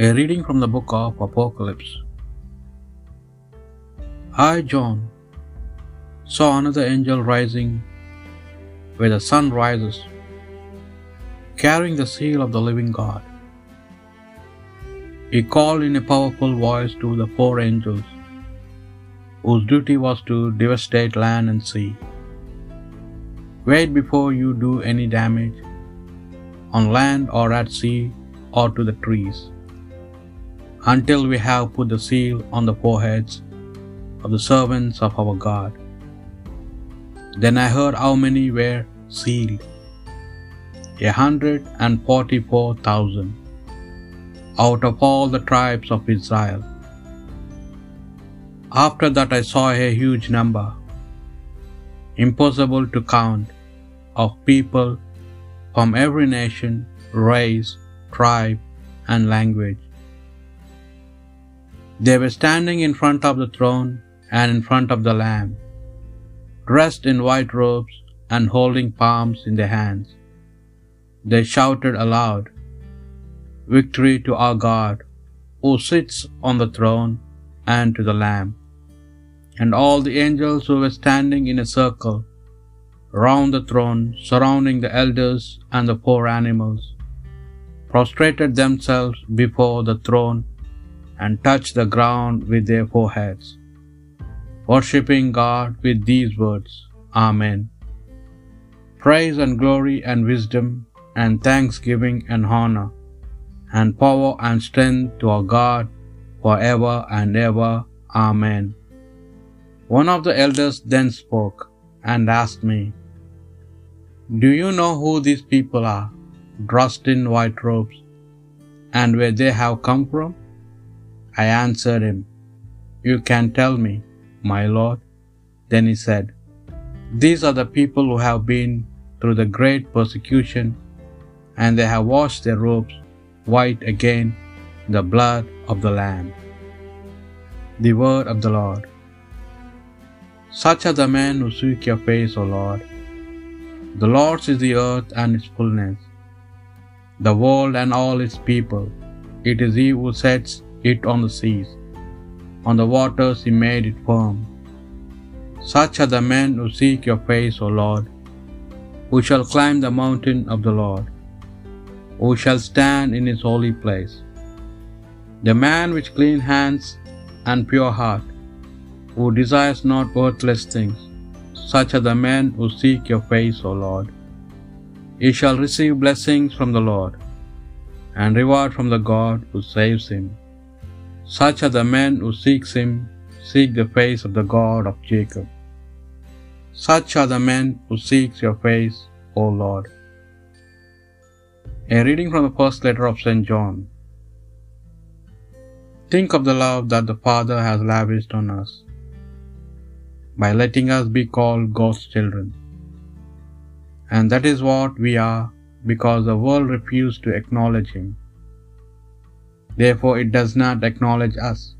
A reading from the book of Apocalypse. I, John, saw another angel rising where the sun rises, carrying the seal of the living God. He called in a powerful voice to the four angels, whose duty was to devastate land and sea. Wait before you do any damage on land or at sea or to the trees until we have put the seal on the foreheads of the servants of our God. Then I heard how many were sealed. A hundred and forty four thousand out of all the tribes of Israel. After that I saw a huge number, impossible to count, of people from every nation, race, tribe, and language. They were standing in front of the throne and in front of the Lamb, dressed in white robes and holding palms in their hands. They shouted aloud, Victory to our God, who sits on the throne, and to the Lamb. And all the angels who were standing in a circle round the throne, surrounding the elders and the four animals, prostrated themselves before the throne and touched the ground with their foreheads, worshipping God with these words Amen. Praise and glory and wisdom and thanksgiving and honor and power and strength to our God for ever and ever. Amen. One of the elders then spoke and asked me, Do you know who these people are, dressed in white robes, and where they have come from? I answered him, You can tell me, my Lord. Then he said, These are the people who have been through the great persecution, and they have washed their robes white again in the blood of the Lamb. The word of the Lord. Such are the men who seek your face, O Lord. The Lord's is the earth and its fullness, the world and all its people. It is He who sets it on the seas. On the waters He made it firm. Such are the men who seek your face, O Lord, who shall climb the mountain of the Lord, who shall stand in His holy place. The man with clean hands and pure heart, who desires not worthless things, such are the men who seek your face, O Lord. He shall receive blessings from the Lord, and reward from the God who saves him. Such are the men who seeks him, seek the face of the God of Jacob. Such are the men who seek your face, O Lord. A reading from the first letter of St. John. Think of the love that the Father has lavished on us by letting us be called God's children. And that is what we are because the world refused to acknowledge Him. Therefore, it does not acknowledge us.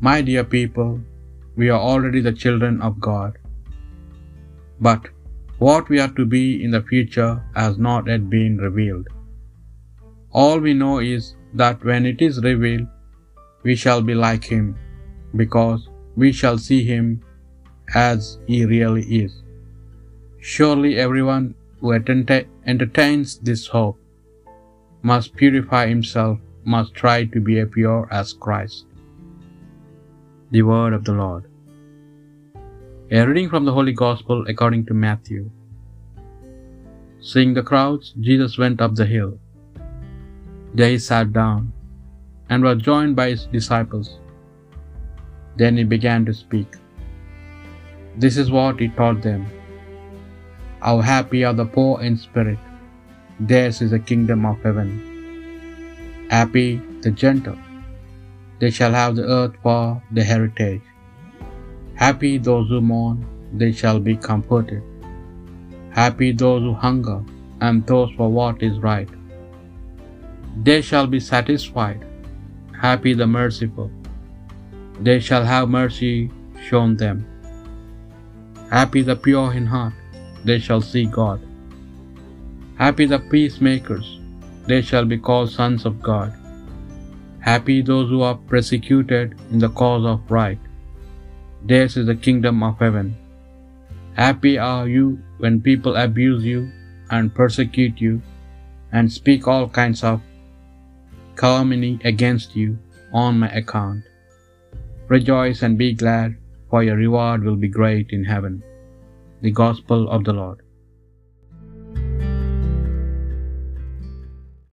My dear people, we are already the children of God. But what we are to be in the future has not yet been revealed. All we know is that when it is revealed, we shall be like Him, because we shall see Him as He really is. Surely everyone who entertains this hope must purify himself, must try to be as pure as Christ. The word of the Lord. A reading from the Holy Gospel according to Matthew. Seeing the crowds, Jesus went up the hill. There he sat down and was joined by his disciples. Then he began to speak. This is what he taught them. How happy are the poor in spirit, theirs is the kingdom of heaven. Happy the gentle, they shall have the earth for their heritage. Happy those who mourn, they shall be comforted. Happy those who hunger and thirst for what is right, they shall be satisfied. Happy the merciful, they shall have mercy shown them. Happy the pure in heart, they shall see God. Happy the peacemakers, they shall be called sons of God. Happy those who are persecuted in the cause of right. Theirs is the kingdom of heaven. Happy are you when people abuse you and persecute you and speak all kinds of calumny against you on my account. Rejoice and be glad, for your reward will be great in heaven. The Gospel of the Lord.